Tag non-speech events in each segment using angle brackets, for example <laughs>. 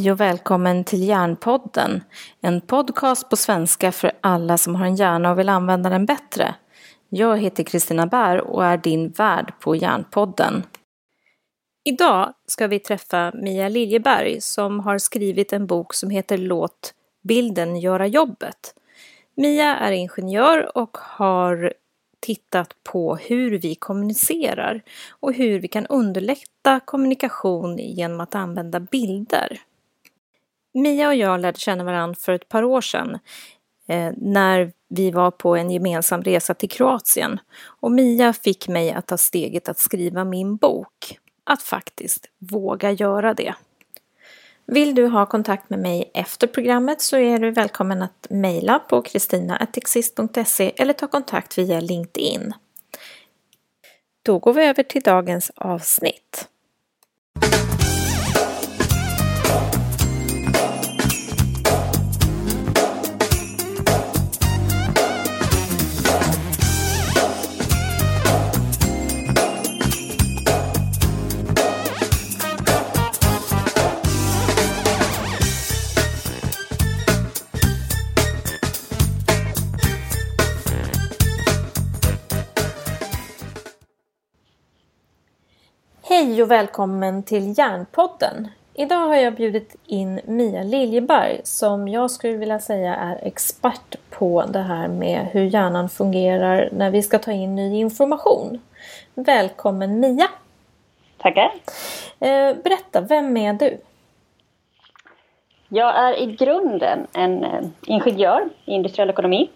Hej och välkommen till Hjärnpodden. En podcast på svenska för alla som har en hjärna och vill använda den bättre. Jag heter Kristina Bär och är din värd på Hjärnpodden. Idag ska vi träffa Mia Liljeberg som har skrivit en bok som heter Låt bilden göra jobbet. Mia är ingenjör och har tittat på hur vi kommunicerar och hur vi kan underlätta kommunikation genom att använda bilder. Mia och jag lärde känna varandra för ett par år sedan eh, när vi var på en gemensam resa till Kroatien och Mia fick mig att ta steget att skriva min bok. Att faktiskt våga göra det. Vill du ha kontakt med mig efter programmet så är du välkommen att mejla på kristina.exist.se eller ta kontakt via LinkedIn. Då går vi över till dagens avsnitt. Hej och välkommen till Hjärnpodden. Idag har jag bjudit in Mia Liljeberg som jag skulle vilja säga är expert på det här med hur hjärnan fungerar när vi ska ta in ny information. Välkommen Mia! Tackar! Eh, berätta, vem är du? Jag är i grunden en eh, ingenjör i industriell ekonomi.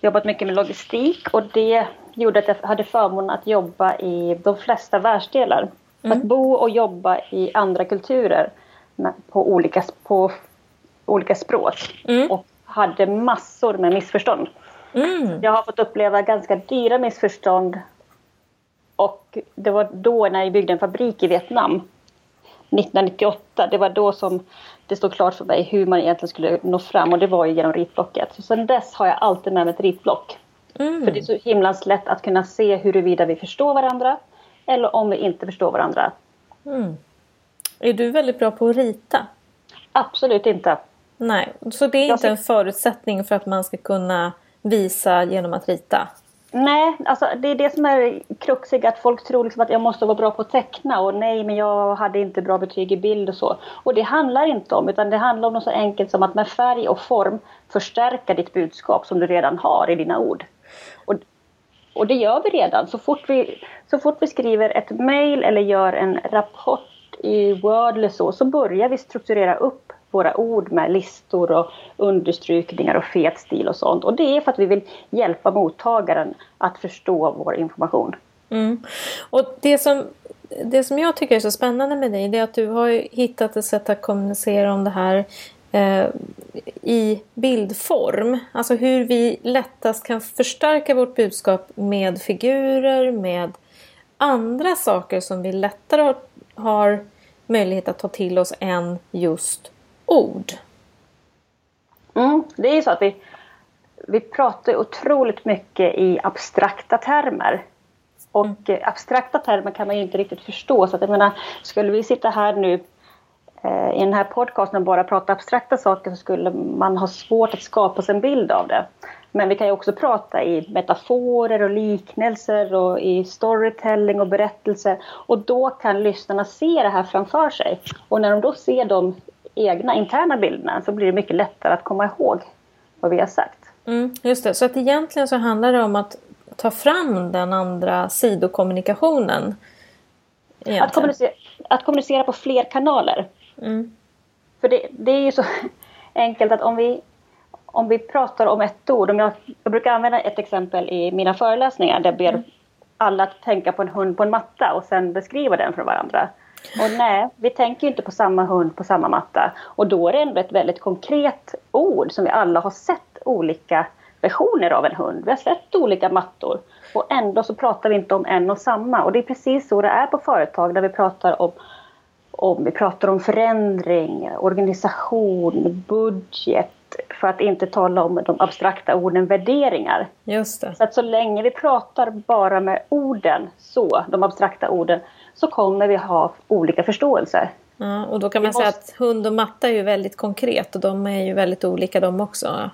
Jobbat mycket med logistik och det gjorde att jag hade förmånen att jobba i de flesta världsdelar. Mm. Att bo och jobba i andra kulturer på olika, på olika språk. Mm. Och hade massor med missförstånd. Mm. Jag har fått uppleva ganska dyra missförstånd. Och det var då när jag byggde en fabrik i Vietnam 1998. Det var då som det stod klart för mig hur man egentligen skulle nå fram och det var ju genom ritblocket. Så sen dess har jag alltid med mig ett ritblock. Mm. För det är så himla lätt att kunna se huruvida vi förstår varandra eller om vi inte förstår varandra. Mm. Är du väldigt bra på att rita? Absolut inte. Nej, så det är inte en förutsättning för att man ska kunna visa genom att rita? Nej, alltså det är det som är kruxigt att folk tror liksom att jag måste vara bra på att teckna och nej men jag hade inte bra betyg i bild och så. Och det handlar inte om utan det handlar om något så enkelt som att med färg och form förstärka ditt budskap som du redan har i dina ord. Och, det gör vi redan. Så fort vi, så fort vi skriver ett mejl eller gör en rapport i Word eller så, så börjar vi strukturera upp våra ord med listor och understrykningar och fet stil och sånt. Och det är för att vi vill hjälpa mottagaren att förstå vår information. Mm. Och det som, det som jag tycker är så spännande med dig det är att du har hittat ett sätt att kommunicera om det här eh, i bildform. Alltså hur vi lättast kan förstärka vårt budskap med figurer, med andra saker som vi lättare har, har möjlighet att ta till oss än just ord. Mm, det är ju så att vi, vi pratar otroligt mycket i abstrakta termer. Och mm. abstrakta termer kan man ju inte riktigt förstå. Så att jag menar, skulle vi sitta här nu Eh, i den här podcasten bara prata abstrakta saker så skulle man ha svårt att skapa sig en bild av det. Men vi kan ju också prata i metaforer och liknelser och i storytelling och berättelser. Och då kan lyssnarna se det här framför sig. Och när de då ser de egna interna bilderna så blir det mycket lättare att komma ihåg vad vi har sagt. Mm, just det, så att egentligen så handlar det om att ta fram den andra sidokommunikationen. Att kommunicera, att kommunicera på fler kanaler. Mm. För det, det, är ju så <laughs> enkelt att om vi, om vi pratar om ett ord, om jag, jag brukar använda ett exempel i mina föreläsningar där jag ber mm. alla att tänka på en hund på en matta och sen beskriva den för varandra. Och nej, vi tänker inte på samma hund på samma matta. Och då är det ändå ett väldigt konkret ord som vi alla har sett olika versioner av en hund. Vi har sett olika mattor. Och ändå så pratar vi inte om en och samma. Och det är precis så det är på företag där vi pratar om om vi pratar om förändring, organisation, budget för att inte tala om de abstrakta orden värderingar. Just det. Så att så länge vi pratar bara med orden, så, de abstrakta orden, så kommer vi ha olika förståelser. Ja, och då kan man måste... säga att hund och matta är ju väldigt konkret och de är ju väldigt olika de också.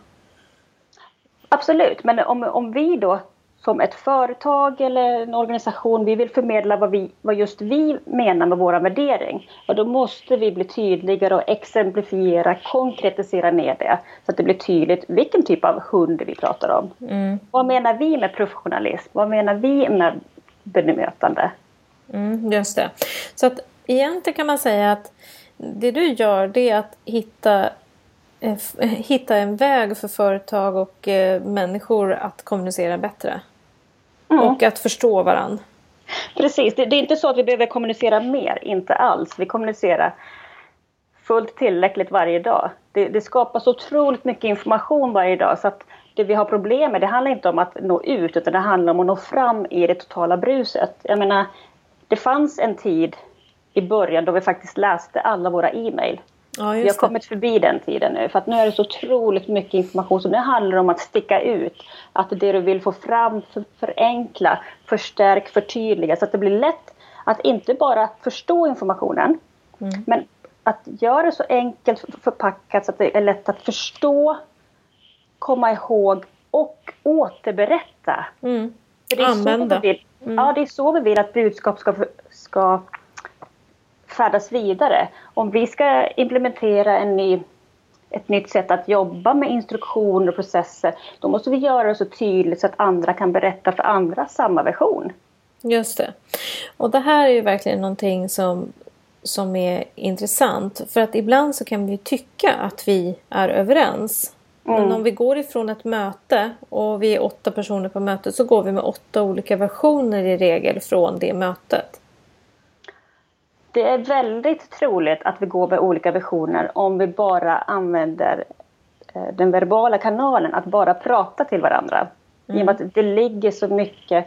Absolut, men om, om vi då som ett företag eller en organisation, vi vill förmedla vad, vi, vad just vi menar med vår värdering. Och då måste vi bli tydligare och exemplifiera, konkretisera ner det. Så att det blir tydligt vilken typ av hund vi pratar om. Mm. Vad menar vi med professionalism? Vad menar vi med bemötande? Mm, just det. Så att egentligen kan man säga att det du gör det är att hitta eh, hitta en väg för företag och eh, människor att kommunicera bättre. Mm. Och att förstå varandra. Precis, det, det, är inte så att vi behöver kommunicera mer, inte alls. Vi kommunicerar fullt tillräckligt varje dag. Det, det skapas otroligt mycket information varje dag så att det vi har problem med det handlar inte om att nå ut utan det handlar om att nå fram i det totala bruset. Jag menar, det fanns en tid i början då vi faktiskt läste alla våra e-mail. Ja, vi har kommit förbi den tiden nu för att nu är det så otroligt mycket information så nu handlar det om att sticka ut. Att det du vill få fram, för, förenkla, förstärk, förtydliga så att det blir lätt att inte bara förstå informationen mm. men att göra det så enkelt förpackat så att det är lätt att förstå, komma ihåg och återberätta. Mm. Använda. Vill, mm. Ja, det är så vi vill att budskap ska, ska färdas vidare. Om vi ska implementera en ny, ett nytt sätt att jobba med instruktioner och processer, då måste vi göra det så tydligt så att andra kan berätta för andra samma version. Just det. Och det här är ju verkligen någonting som, som är intressant. För att ibland så kan vi tycka att vi är överens. Mm. Men om vi går ifrån ett möte och vi är åtta personer på mötet så går vi med åtta olika versioner i regel från det mötet. Det är väldigt troligt att vi går med olika versioner om vi bara använder eh, den verbala kanalen, att bara prata till varandra. Mm. I och med att det ligger så mycket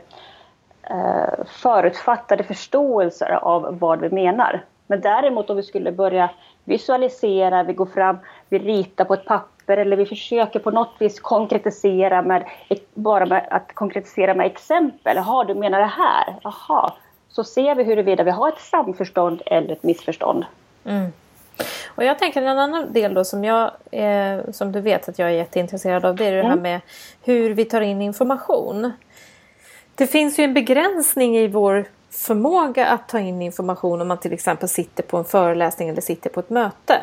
eh, förutfattade förståelser av vad vi menar. Men däremot om vi skulle börja visualisera, vi går fram, vi ritar på ett papper eller vi försöker på något vis konkretisera med, bara med att konkretisera med exempel. Jaha, du menar det här? Jaha, så ser vi huruvida vi har ett samförstånd eller ett missförstånd. Mm. Och jag tänker en annan del då som jag eh, som du vet att jag är jätteintresserad av det är det mm. här med hur vi tar in information. Det finns ju en begränsning i vår förmåga att ta in information om man till exempel sitter på en föreläsning eller sitter på ett möte.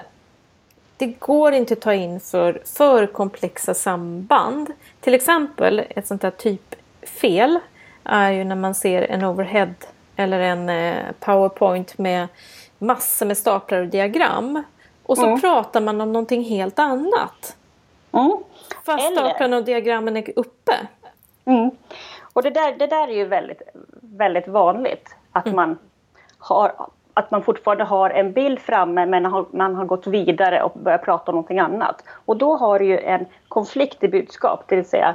Det går inte att ta in för, för komplexa samband. Till exempel ett sånt här typfel är ju när man ser en overhead eller en eh, powerpoint med massor med staplar och diagram. Och så mm. pratar man om någonting helt annat. Mm. Fast eller... staplarna och diagrammen är uppe. Mm. Och det där, det där är ju väldigt, väldigt vanligt. Att, mm. man har, att man fortfarande har en bild framme men har, man har gått vidare och börjat prata om någonting annat. Och då har du ju en konflikt i budskap, det vill säga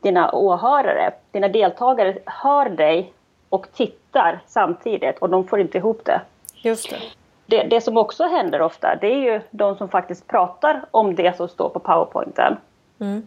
dina åhörare, dina deltagare hör dig och tittar samtidigt och de får inte ihop det. Just det. Det, det som också händer ofta det är ju de som faktiskt pratar om det som står på powerpointen. Mm.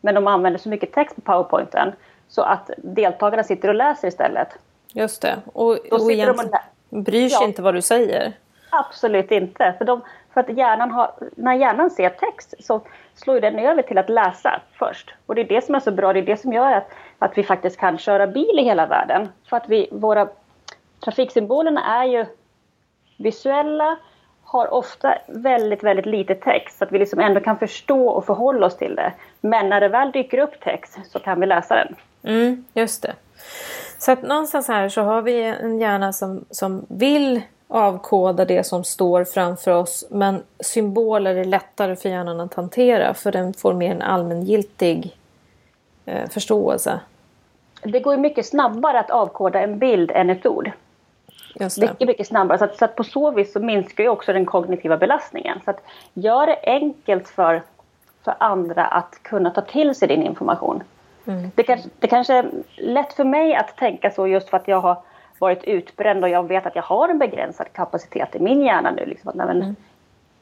Men de använder så mycket text på powerpointen så att deltagarna sitter och läser istället. Just det. Och, och egentligen och bryr sig ja. inte vad du säger. Absolut inte. För, de, för att hjärnan har, när hjärnan ser text så slår den över till att läsa först. Och det är det som är så bra. Det är det som gör att att vi faktiskt kan köra bil i hela världen. För att vi, våra trafiksymbolerna är ju visuella, har ofta väldigt, väldigt lite text så att vi liksom ändå kan förstå och förhålla oss till det. Men när det väl dyker upp text så kan vi läsa den. Mm, just det. Så att någonstans här så har vi en hjärna som, som vill avkoda det som står framför oss men symboler är lättare för hjärnan att hantera för den får mer en allmängiltig eh, förståelse det går mycket snabbare att avkoda en bild än ett ord. Mycket, mycket snabbare. Så att, så att, på så vis så minskar ju också den kognitiva belastningen. Så att gör det enkelt för, för andra att kunna ta till sig din information. Mm. Det, kanske, det kanske är lätt för mig att tänka så just för att jag har varit utbränd och jag vet att jag har en begränsad kapacitet i min hjärna nu. Liksom. Men mm.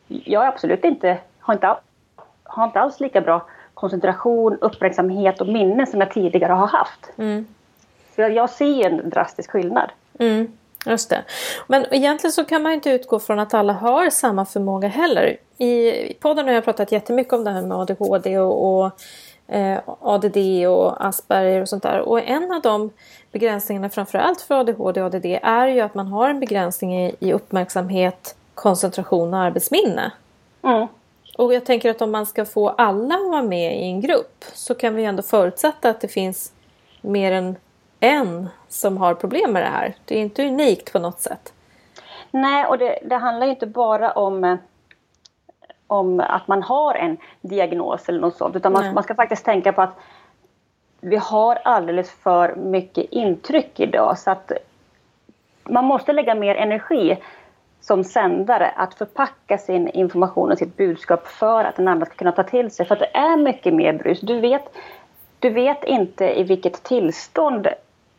Jag är absolut inte, har inte, har inte alls lika bra koncentration, uppmärksamhet och minne som jag tidigare har haft. Mm. Så jag, jag ser en drastisk skillnad. Mm. Just det. Men egentligen så kan man inte utgå från att alla har samma förmåga heller. I podden har jag pratat jättemycket om det här med ADHD och, och eh, ADD och Asperger och sånt där. Och en av de begränsningarna framförallt för ADHD och ADD är ju att man har en begränsning i, i uppmärksamhet, koncentration och arbetsminne. Mm. Och jag tänker att om man ska få alla att vara med i en grupp så kan vi ändå förutsätta att det finns mer än en som har problem med det här. Det är inte unikt på något sätt. Nej, och det, det handlar inte bara om, om att man har en diagnos eller något sånt, utan man, man ska faktiskt tänka på att vi har alldeles för mycket intryck idag så att man måste lägga mer energi som sändare att förpacka sin information och sitt budskap för att den andra ska kunna ta till sig. För att det är mycket mer brus. Du vet, du vet inte i vilket tillstånd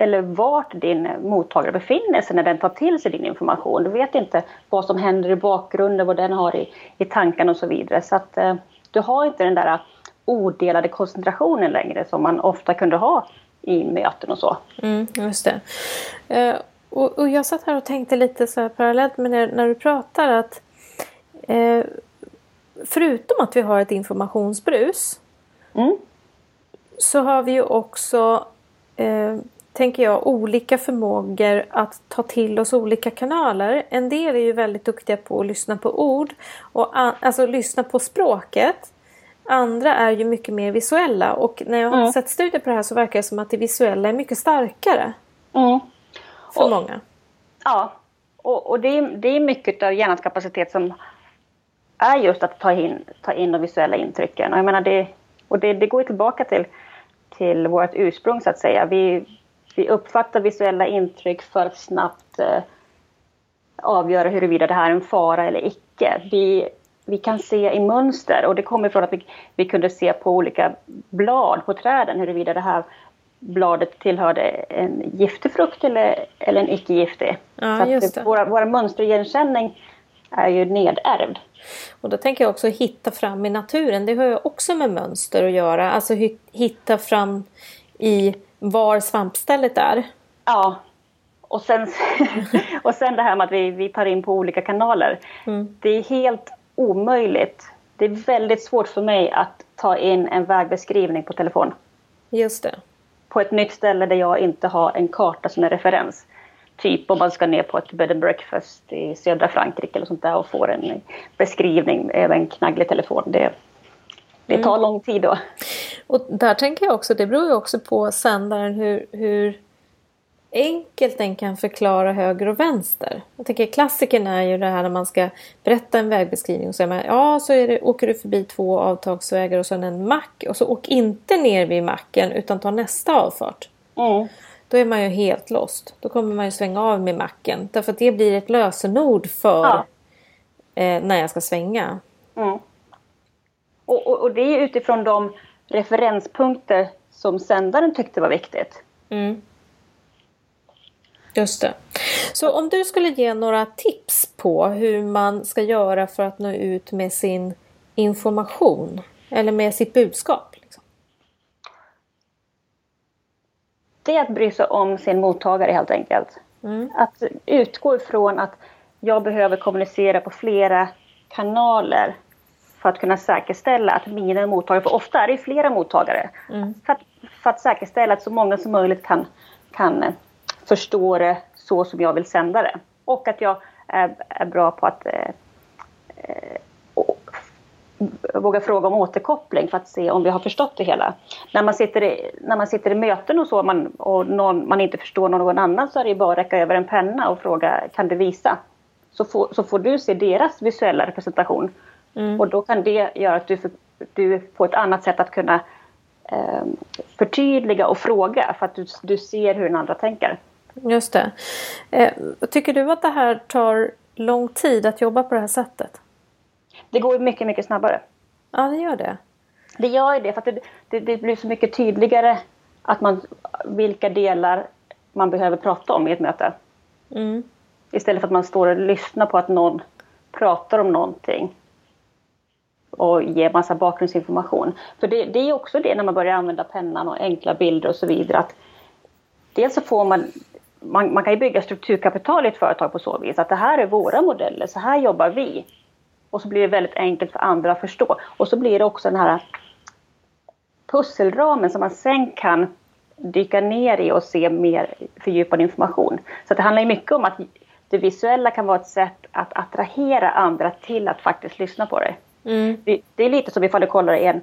eller vart din mottagare befinner sig när den tar till sig din information. Du vet inte vad som händer i bakgrunden, vad den har i, i tankarna och så vidare. Så att eh, du har inte den där odelade koncentrationen längre som man ofta kunde ha i möten och så. Mm, just det. Eh, och, och, jag satt här och tänkte lite så här parallellt med när, när du pratar att eh, förutom att vi har ett informationsbrus mm. så har vi ju också eh, tänker jag, olika förmågor att ta till oss olika kanaler. En del är ju väldigt duktiga på att lyssna på ord, och alltså lyssna på språket. Andra är ju mycket mer visuella och när jag har mm. sett studier på det här så verkar det som att det visuella är mycket starkare. Mm. För och, många. Ja, och, och det, är, det är mycket av hjärnans kapacitet som är just att ta in, ta in de visuella intrycken. Och jag menar det, och det, det går tillbaka till, till vårt ursprung så att säga. Vi, vi uppfattar visuella intryck för att snabbt eh, avgöra huruvida det här är en fara eller icke. Vi, vi kan se i mönster och det kommer från att vi, vi kunde se på olika blad på träden huruvida det här bladet tillhörde en giftig frukt eller, eller en icke-giftig. Ja, det. Våra, våra mönsterigenkänning är ju nedärvd. Och då tänker jag också hitta fram i naturen. Det har ju också med mönster att göra. Alltså hitta fram i var svampstället är. Ja. Och sen, <laughs> och sen det här med att vi, vi tar in på olika kanaler. Mm. Det är helt omöjligt. Det är väldigt svårt för mig att ta in en vägbeskrivning på telefon. Just det. På ett nytt ställe där jag inte har en karta som är referens. Typ om man ska ner på ett bed and breakfast i södra Frankrike eller sånt där och får en beskrivning över en knagglig telefon. Det, det tar mm. lång tid då. Och där tänker jag också, det beror ju också på sändaren hur, hur enkelt den kan förklara höger och vänster. Jag tänker klassikern är ju det här när man ska berätta en vägbeskrivning och säger man ja så är det, åker du förbi två avtagsvägar och sen en mack och så åk inte ner vid macken utan ta nästa avfart. Mm. Då är man ju helt lost. Då kommer man ju svänga av med macken därför att det blir ett lösenord för ja. eh, när jag ska svänga. Mm. Och, och, och, det är utifrån de referenspunkter som sändaren tyckte var viktigt. Mm. Just det. Så om du skulle ge några tips på hur man ska göra för att nå ut med sin information eller med sitt budskap? Liksom. Det är att bry sig om sin mottagare helt enkelt. Mm. Att utgå ifrån att jag behöver kommunicera på flera kanaler för att kunna säkerställa att mina mottagare, för ofta är det flera mottagare, mm. för, att, för att säkerställa att så många som möjligt kan, kan eh, förstå det så som jag vill sända det. Och att jag är, är bra på att eh, eh, våga fråga om återkoppling för att se om vi har förstått det hela. När man sitter i, när man sitter i möten och så man, och någon, man inte förstår någon annan så är det bara att räcka över en penna och fråga kan du visa? Så får, så får du se deras visuella representation Mm. Och då kan det göra att du, för, du får ett annat sätt att kunna eh, förtydliga och fråga för att du, du ser hur den andra tänker. Just det. Eh, tycker du att det här tar lång tid att jobba på det här sättet? Det går mycket, mycket snabbare. Ja, det gör det. Det gör det, för det, det, det blir så mycket tydligare att man, vilka delar man behöver prata om i ett möte. Mm. Istället för att man står och lyssnar på att någon pratar om någonting och ge massa bakgrundsinformation. För det, det är också det när man börjar använda pennan och enkla bilder och så vidare. Att dels så får man man, man kan ju bygga strukturkapital i ett företag på så vis att det här är våra modeller, så här jobbar vi. Och så blir det väldigt enkelt för andra att förstå. Och så blir det också den här pusselramen som man sen kan dyka ner i och se mer fördjupad information. Så det handlar ju mycket om att det visuella kan vara ett sätt att attrahera andra till att faktiskt lyssna på dig. Mm. Det, det, är lite som ifall du kollar i en,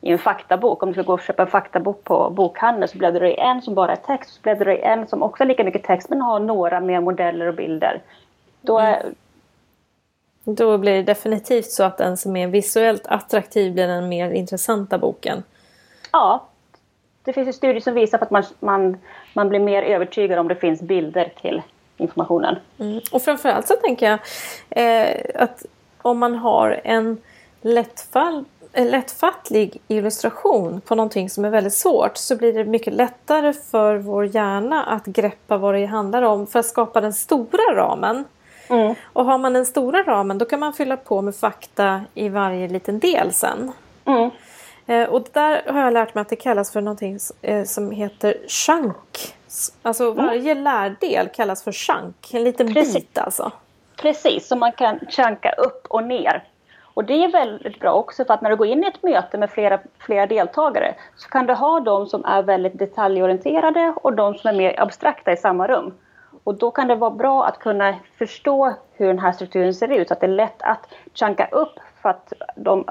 i en faktabok. Om du ska gå och köpa en faktabok på bokhandeln så bläddrar du i en som bara är text. Så bläddrar du i en som också är lika mycket text men har några mer modeller och bilder. Då, är, mm. Då blir det definitivt så att den som är visuellt attraktiv blir den mer intressanta boken. Ja, det finns ju studier som visar på att man, man, man blir mer övertygad om det finns bilder till informationen. Mm. Och framförallt så tänker jag eh, att om man har en lättfall, lättfattlig illustration på någonting som är väldigt svårt så blir det mycket lättare för vår hjärna att greppa vad det handlar om för att skapa den stora ramen. Mm. Och har man den stora ramen då kan man fylla på med fakta i varje liten del sen. Mm. Eh, och där har jag lärt mig att det kallas för någonting eh, som heter chunk. Alltså mm. varje mm. lärdel kallas för chunk, en liten Precis. bit alltså. Precis, som man kan chanka upp och ner. Och det är väldigt bra också för att när du går in i ett möte med flera, flera deltagare så kan du ha de som är väldigt detaljorienterade och de som är mer abstrakta i samma rum. Och då kan det vara bra att kunna förstå hur den här strukturen ser ut, så att det är lätt att chanka upp för att de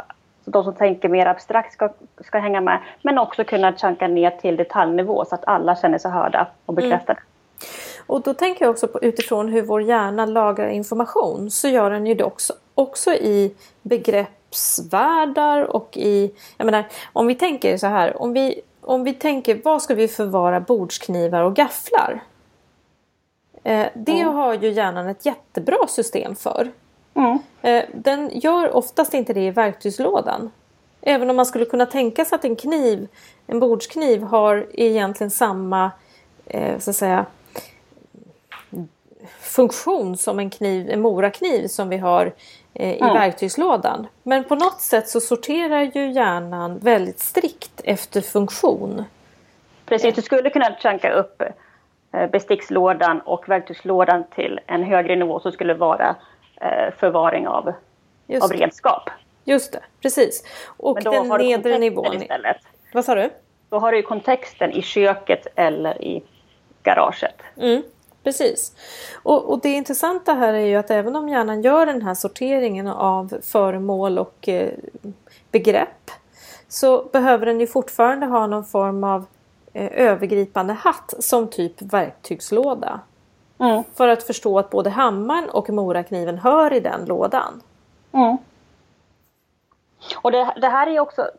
de som tänker mer abstrakt ska, ska hänga med. Men också kunna chanka ner till detaljnivå så att alla känner sig hörda och bekräftade. Mm. Och då tänker jag också på utifrån hur vår hjärna lagrar information så gör den ju det också, också i begreppsvärldar och i... Jag menar, om vi tänker så här, om vi, om vi tänker vad ska vi förvara bordsknivar och gafflar? Eh, det mm. har ju hjärnan ett jättebra system för. Mm. Eh, den gör oftast inte det i verktygslådan. Även om man skulle kunna tänka sig att en kniv, en bordskniv har egentligen samma eh, så att säga, funktion som en, kniv, en morakniv som vi har eh, i mm. verktygslådan. Men på något sätt så sorterar ju hjärnan väldigt strikt efter funktion. Precis, du skulle kunna chunka upp bestickslådan och verktygslådan till en högre nivå som skulle vara Eh, förvaring av, av redskap. Just det, precis. Och den nedre nivån. Istället. Vad sa du? Då har du ju kontexten i köket eller i garaget. Mm, precis. Och, och, det intressanta här är ju att även om hjärnan gör den här sorteringen av föremål och eh, begrepp så behöver den ju fortfarande ha någon form av eh, övergripande hatt som typ verktygslåda. Mm. För att förstå att både hammaren och morakniven hör i den lådan. Mm. Och det, det, här är också,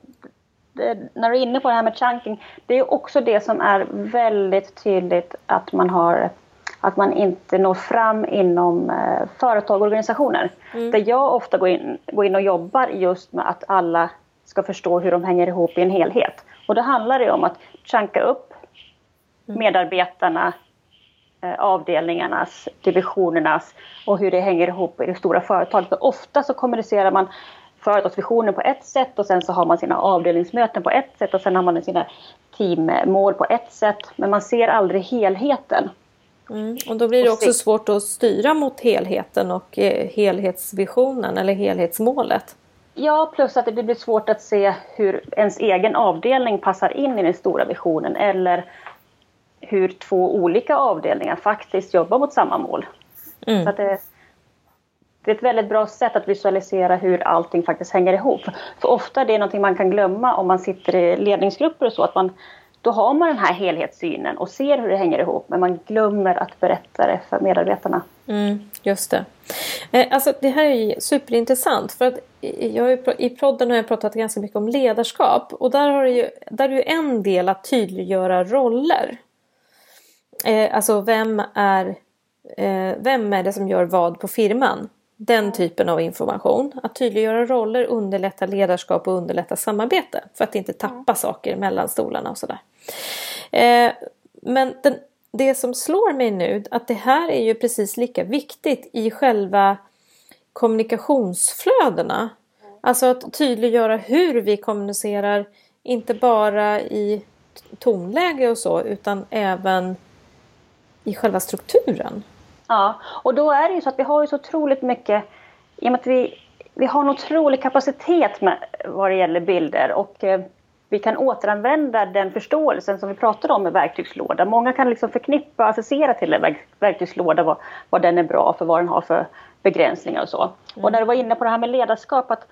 det, när du är inne på det här med chunking, det är också det som är väldigt tydligt att man har att man inte når fram inom eh, företag och organisationer. Mm. Där jag ofta går in, går in och jobbar just med att alla ska förstå hur de hänger ihop i en helhet. Och då handlar det om att chunka upp mm. medarbetarna Eh, avdelningarnas, divisionernas och hur det hänger ihop i det stora företaget. För ofta så kommunicerar man företagsvisionen på ett sätt och sen så har man sina avdelningsmöten på ett sätt och sen har man sina teammål på ett sätt. Men man ser aldrig helheten. Mm, och då blir det också svårt att styra mot helheten och eh, helhetsvisionen eller helhetsmålet. Ja, plus att det blir svårt att se hur ens egen avdelning passar in i den stora visionen eller hur två olika avdelningar faktiskt jobbar mot samma mål. Mm. Så det, det, är ett väldigt bra sätt att visualisera hur allting faktiskt hänger ihop. För ofta är det någonting man kan glömma om man sitter i ledningsgrupper och så. Att man, då har man den här helhetssynen och ser hur det hänger ihop men man glömmer att berätta det för medarbetarna. Mm, just det. Eh, alltså, det här är superintressant för att jag, i podden har jag pratat ganska mycket om ledarskap och där, har det ju, där är ju en del att tydliggöra roller. Eh, alltså vem är, eh, vem är det som gör vad på firman? Den typen av information. Att tydliggöra roller underlättar ledarskap och underlättar samarbete. För att inte tappa saker mellan stolarna och sådär. Eh, men den, det som slår mig nu att det här är ju precis lika viktigt i själva kommunikationsflödena. Alltså att tydliggöra hur vi kommunicerar, inte bara i tonläge och så utan även i själva strukturen. Ja, och då är det ju så att vi har ju så otroligt mycket, i och med att vi, vi har en otrolig kapacitet med, vad det gäller bilder och eh, vi kan återanvända den förståelsen som vi pratade om med verktygslåda. Många kan liksom förknippa och associera till en verktygslåda, vad, vad den är bra för, vad den har för begränsningar och så. Mm. Och när du var inne på det här med ledarskap, att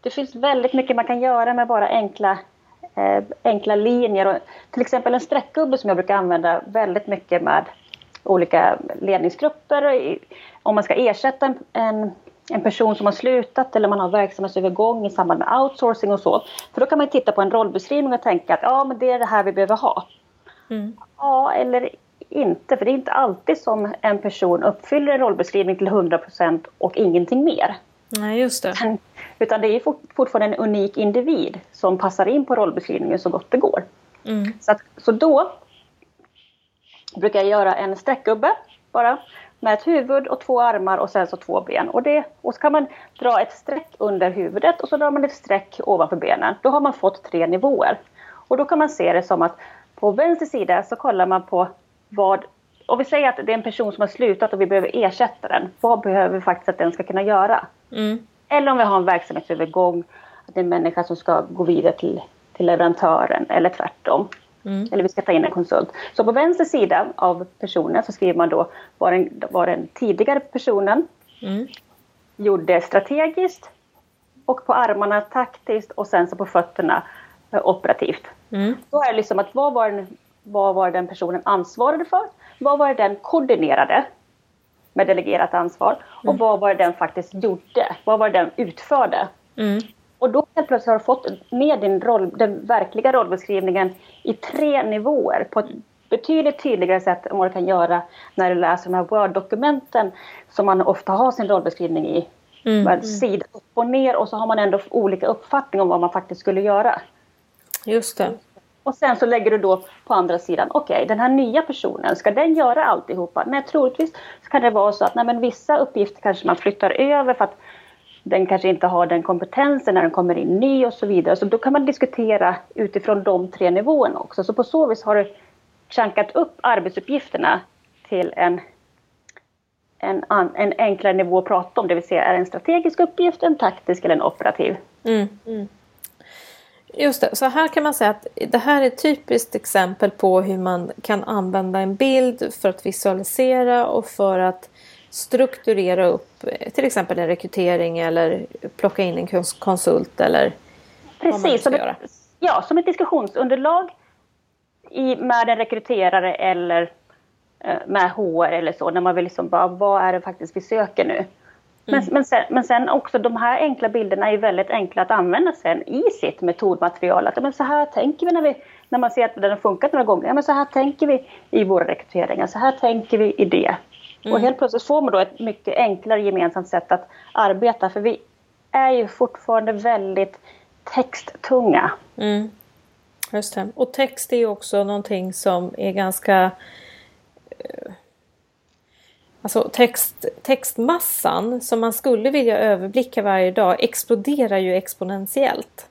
det finns väldigt mycket man kan göra med bara enkla, eh, enkla linjer. Och till exempel en streckgubbe som jag brukar använda väldigt mycket med olika ledningsgrupper. Om man ska ersätta en, en, en person som har slutat eller man har verksamhetsövergång i samband med outsourcing och så. För då kan man titta på en rollbeskrivning och tänka att ja, men det är det här vi behöver ha. Mm. Ja, eller inte, för det är inte alltid som en person uppfyller en rollbeskrivning till 100% och ingenting mer. Nej, just det. Utan det är fortfarande en unik individ som passar in på rollbeskrivningen så gott det går. Mm. Så, att, så då brukar jag göra en streckgubbe bara med ett huvud och två armar och sen så två ben. Och, det, och så kan man dra ett streck under huvudet och så drar man ett streck ovanför benen. Då har man fått tre nivåer. Och då kan man se det som att på vänster sida så kollar man på vad och vi säger att det är en person som har slutat och vi behöver ersätta den. Vad behöver vi faktiskt att den ska kunna göra? Mm. Eller om vi har en verksamhetsövergång, att det är en människa som ska gå vidare till, till leverantören eller tvärtom. Mm. Eller vi ska ta in en konsult. Så på vänster sida av personen så skriver man då vad den, vad den tidigare personen mm. gjorde strategiskt och på armarna taktiskt och sen så på fötterna eh, operativt. Mm. Då är det liksom att vad var, den, vad var den personen ansvarade för? Vad var den koordinerade med delegerat ansvar? Och mm. vad var den faktiskt gjorde? Vad var den utförde? Mm. Och då helt plötsligt har du fått ner din roll, den verkliga rollbeskrivningen i tre nivåer på ett betydligt tydligare sätt än vad du kan göra när du läser de här Word-dokumenten som man ofta har sin rollbeskrivning i. Mm. Med sida upp och ner och så har man ändå olika uppfattning om vad man faktiskt skulle göra. Just det. Och sen så lägger du då på andra sidan, okej okay, den här nya personen, ska den göra alltihopa? Nej, troligtvis så kan det vara så att nej, men vissa uppgifter kanske man flyttar över för att den kanske inte har den kompetensen när den kommer in ny och så vidare. Så då kan man diskutera utifrån de tre nivåerna också. Så på så vis har du chankat upp arbetsuppgifterna till en, en, en enklare nivå att prata om. Det vill säga, är det en strategisk uppgift, en taktisk eller en operativ? Mm. Mm. Just det, så här kan man säga att det här är ett typiskt exempel på hur man kan använda en bild för att visualisera och för att strukturera upp eh, till exempel en rekrytering eller plocka in en konsult eller Precis, som ett, ja, som ett diskussionsunderlag i, med en rekryterare eller eh, med HR eller så, när man vill liksom bara, vad är det faktiskt vi söker nu? Men, mm. men, sen, men sen också de här enkla bilderna är väldigt enkla att använda sen i sitt metodmaterial. Att, men så här tänker vi när, vi när man ser att den har funkat några gånger. Ja, men så här tänker vi i våra rekryteringar. Så här tänker vi i det. Mm. Och helt plötsligt får man då ett mycket enklare gemensamt sätt att arbeta. För vi är ju fortfarande väldigt texttunga. Mm. Just det. Och text är ju också någonting som är ganska eh, Alltså text, textmassan som man skulle vilja överblicka varje dag exploderar ju exponentiellt.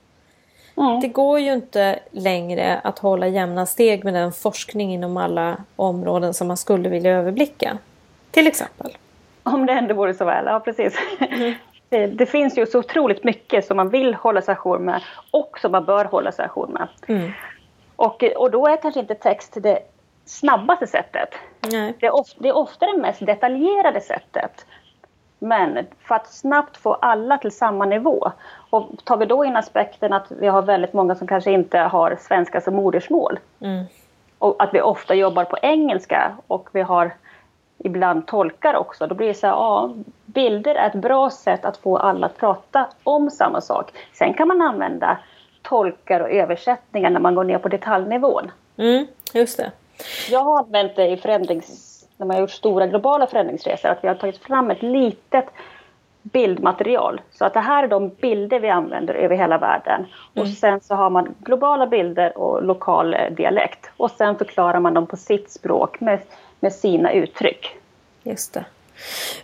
Mm. Det går ju inte längre att hålla jämna steg med den forskning inom alla områden som man skulle vilja överblicka. Till exempel. Om det ändå vore så väl, ja precis. Mm. Det, <laughs> det, finns ju så otroligt mycket som man vill hålla sig ajour med och som man bör hålla sig ajour med. Mm. Och, och då är kanske inte text det snabbaste sättet. Nej. Det, är ofta, det är ofta det mest detaljerade sättet. Men för att snabbt få alla till samma nivå. Och tar vi då in aspekten att vi har väldigt många som kanske inte har svenska som modersmål. Mm. Och att vi ofta jobbar på engelska och vi har ibland tolkar också. Då blir det så här, ja, bilder är ett bra sätt att få alla att prata om samma sak. Sen kan man använda tolkar och översättningar när man går ner på detaljnivån. Mm, just det. Jag har använt det i förändrings, när man har gjort stora globala förändringsresor, att vi har tagit fram ett litet bildmaterial. Så att det här är de bilder vi använder över hela världen. Mm. Och sen så har man globala bilder och lokal eh, dialekt. Och sen förklarar man dem på sitt språk med, med sina uttryck. Just det.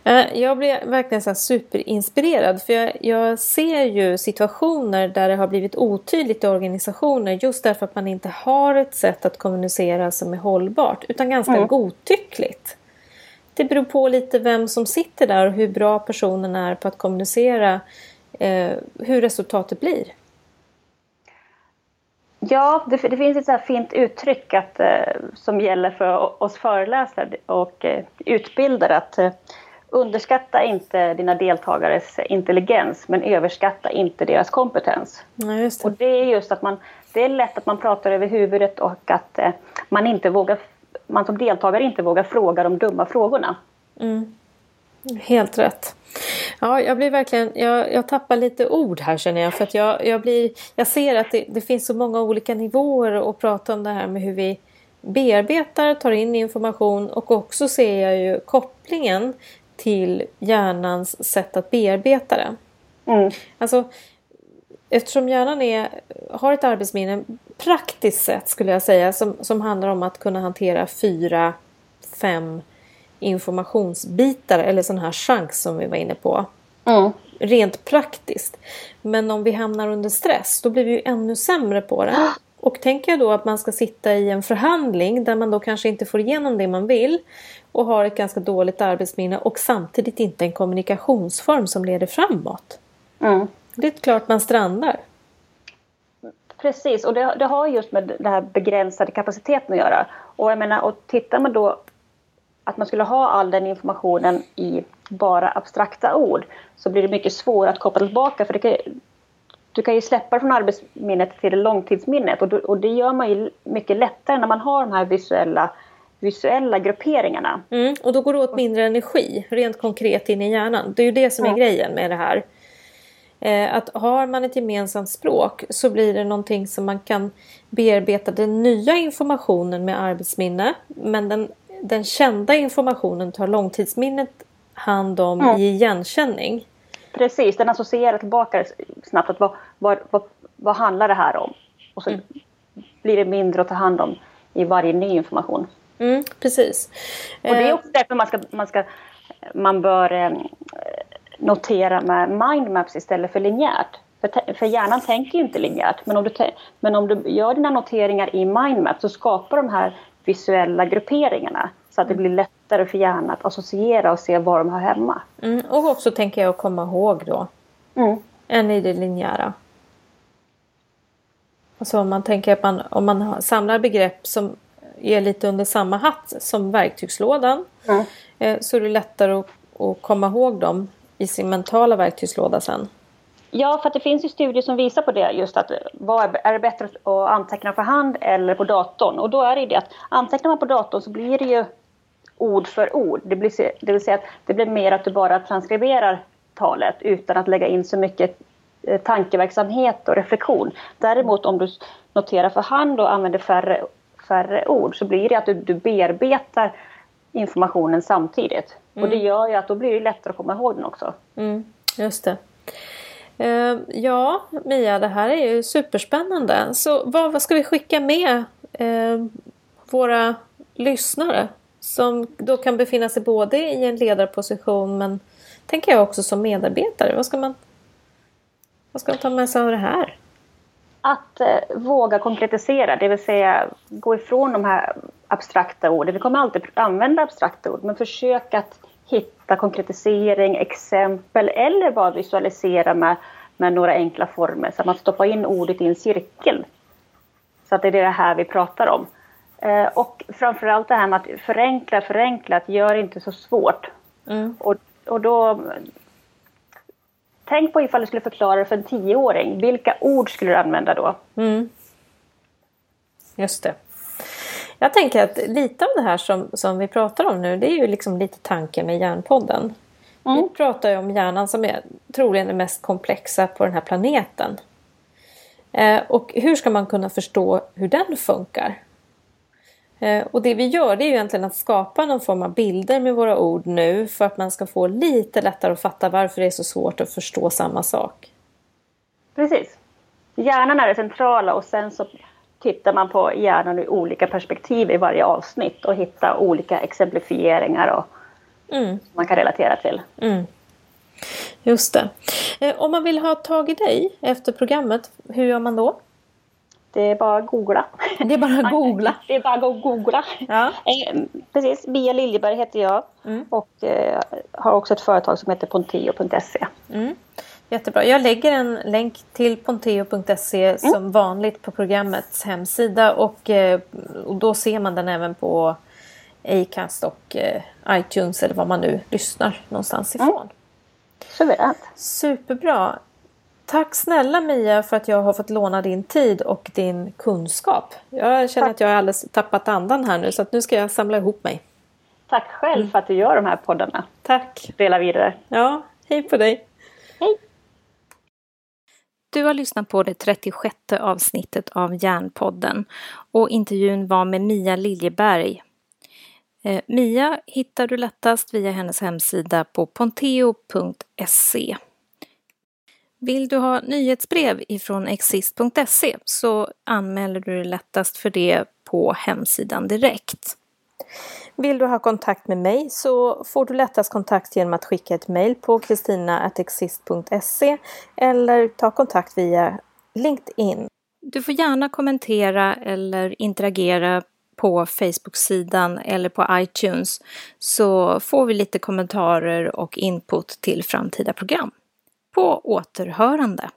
Eh, jag blir verkligen så superinspirerad för jag, jag, ser ju situationer där det har blivit otydligt i organisationer just därför att man inte har ett sätt att kommunicera som är hållbart utan ganska mm. godtyckligt. Det beror på lite vem som sitter där och hur bra personen är på att kommunicera eh, hur resultatet blir. Ja, det, det, finns ett så fint uttryck att, eh, som gäller för oss föreläsare och eh, utbildare. Att eh, underskatta inte dina deltagares intelligens men överskatta inte deras kompetens. Ja, det. Och det är just att man, det är lätt att man pratar över huvudet och att man inte vågar, man som deltagare inte vågar fråga de dumma frågorna. Mm. Helt rätt. Ja, jag blir verkligen, jag, jag tappar lite ord här känner jag. För att jag, jag, blir, jag ser att det, det finns så många olika nivåer att prata om det här med hur vi bearbetar, tar in information och också ser jag ju kopplingen till hjärnans sätt att bearbeta det. Mm. Alltså, eftersom hjärnan är, har ett arbetsminne praktiskt sett skulle jag säga som, som handlar om att kunna hantera fyra, fem informationsbitar eller sån här chans som vi var inne på. Mm. Rent praktiskt. Men om vi hamnar under stress då blir vi ju ännu sämre på det. <gasps> Och tänker jag då att man ska sitta i en förhandling där man då kanske inte får igenom det man vill och har ett ganska dåligt arbetsminne och samtidigt inte en kommunikationsform som leder framåt. Mm. Det är klart man strandar. Precis, och det, det har just med den här begränsade kapaciteten att göra. Och jag menar, och tittar man då att man skulle ha all den informationen i bara abstrakta ord så blir det mycket svårare att koppla tillbaka. För det kan, du kan ju släppa från arbetsminnet till långtidsminnet och, och det gör man ju mycket lättare när man har de här visuella, visuella grupperingarna. Mm, och då går det åt mindre energi rent konkret in i hjärnan. Det är ju det som är ja. grejen med det här. Eh, att har man ett gemensamt språk så blir det någonting som man kan bearbeta den nya informationen med arbetsminne men den den kända informationen tar långtidsminnet hand om mm. i igenkänning. Precis, den associerar tillbaka snabbt. Att vad, vad, vad, vad handlar det här om? Och så mm. blir det mindre att ta hand om i varje ny information. Mm, precis. Och det är eh. också därför man, ska, man, ska, man bör eh, notera med mindmaps istället för linjärt. För, för hjärnan tänker ju inte linjärt. Men om, du men om du gör dina noteringar i mindmaps så skapar de här visuella grupperingarna så att det blir lättare för hjärnan att associera och se var de hör hemma. Mm, och också tänker jag att komma ihåg då. Mm. Än i det linjära. Alltså om man tänker att man, om man samlar begrepp som är lite under samma hatt som verktygslådan mm. Eh, så är det lättare att, att komma ihåg dem i sin mentala verktygslåda sen. Ja, för det finns ju studier som visar på det. Just att vad är det bättre att anteckna för hand eller på datorn? Och då är det det att antecknar man på datorn så blir det ju ord för ord. Det, blir, det vill säga att det blir mer att du bara transkriberar talet utan att lägga in så mycket eh, tankeverksamhet och reflektion. Däremot om du noterar för hand och använder färre, färre ord så blir det att du, du bearbetar informationen samtidigt. Mm. Och det gör ju att då blir det lättare att komma ihåg den också. Mm, just det. Eh, ja, Mia, det här är ju superspännande. Så vad, vad ska vi skicka med eh, våra lyssnare som då kan befinna sig både i en ledarposition men tänker jag också som medarbetare. Vad ska man, vad ska man ta med sig av det här? Att eh, våga konkretisera, det vill säga gå ifrån de här abstrakta orden. Vi kommer alltid använda abstrakta ord, men försök att hitta konkretisering, exempel eller bara visualisera med, med några enkla former. Så att man stoppar in ordet i en cirkel. Så att det är det här vi pratar om. Eh, och framförallt det här med att förenkla, förenkla, att gör inte så svårt. Mm. Och, och då... Tänk på ifall du skulle förklara det för en tioåring. Vilka ord skulle du använda då? Mm. Just det. Jag tänker att lite av det här som, som vi pratar om nu det är ju liksom lite tanken med Hjärnpodden. Mm. Vi pratar ju om hjärnan som är troligen det mest komplexa på den här planeten. Eh, och hur ska man kunna förstå hur den funkar? Eh, och det vi gör det är ju egentligen att skapa någon form av bilder med våra ord nu för att man ska få lite lättare att fatta varför det är så svårt att förstå samma sak. Precis. Hjärnan är det centrala och sen så tittar man på hjärnan ur olika perspektiv i varje avsnitt och hittar olika exemplifieringar och mm. man kan relatera till. Mm. Just det. Eh, om man vill ha tag i dig efter programmet, hur gör man då? Det är bara att googla. Det är bara att <laughs> googla? det är bara att googla. Ja. Eh, precis, Bia Liljeberg heter jag mm. och eh, har också ett företag som heter ponteo.se. Mm. Jättebra. Jag lägger en länk till ponteo.se mm. som vanligt på programmets hemsida och, eh, och då ser man den även på Acast och eh, iTunes eller var man nu lyssnar någonstans mm. ifrån. Mm. Suveränt. Superbra. Tack snälla Mia för att jag har fått låna din tid och din kunskap. Jag känner Tack. att jag har alldeles tappat andan här nu så nu ska jag samla ihop mig. Tack själv mm. för att du gör de här poddarna. Tack. Dela vidare. Ja, hej på dig. Du har lyssnat på det 36 avsnittet av Järnpodden och intervjun var med Mia Liljeberg. Eh, Mia hittar du lättast via hennes hemsida på ponteo.se. Vill du ha nyhetsbrev ifrån exist.se så anmäler du dig lättast för det på hemsidan direkt. Vill du ha kontakt med mig så får du lättast kontakt genom att skicka ett mejl på kristina.exist.se eller ta kontakt via LinkedIn. Du får gärna kommentera eller interagera på Facebook-sidan eller på iTunes så får vi lite kommentarer och input till framtida program. På återhörande!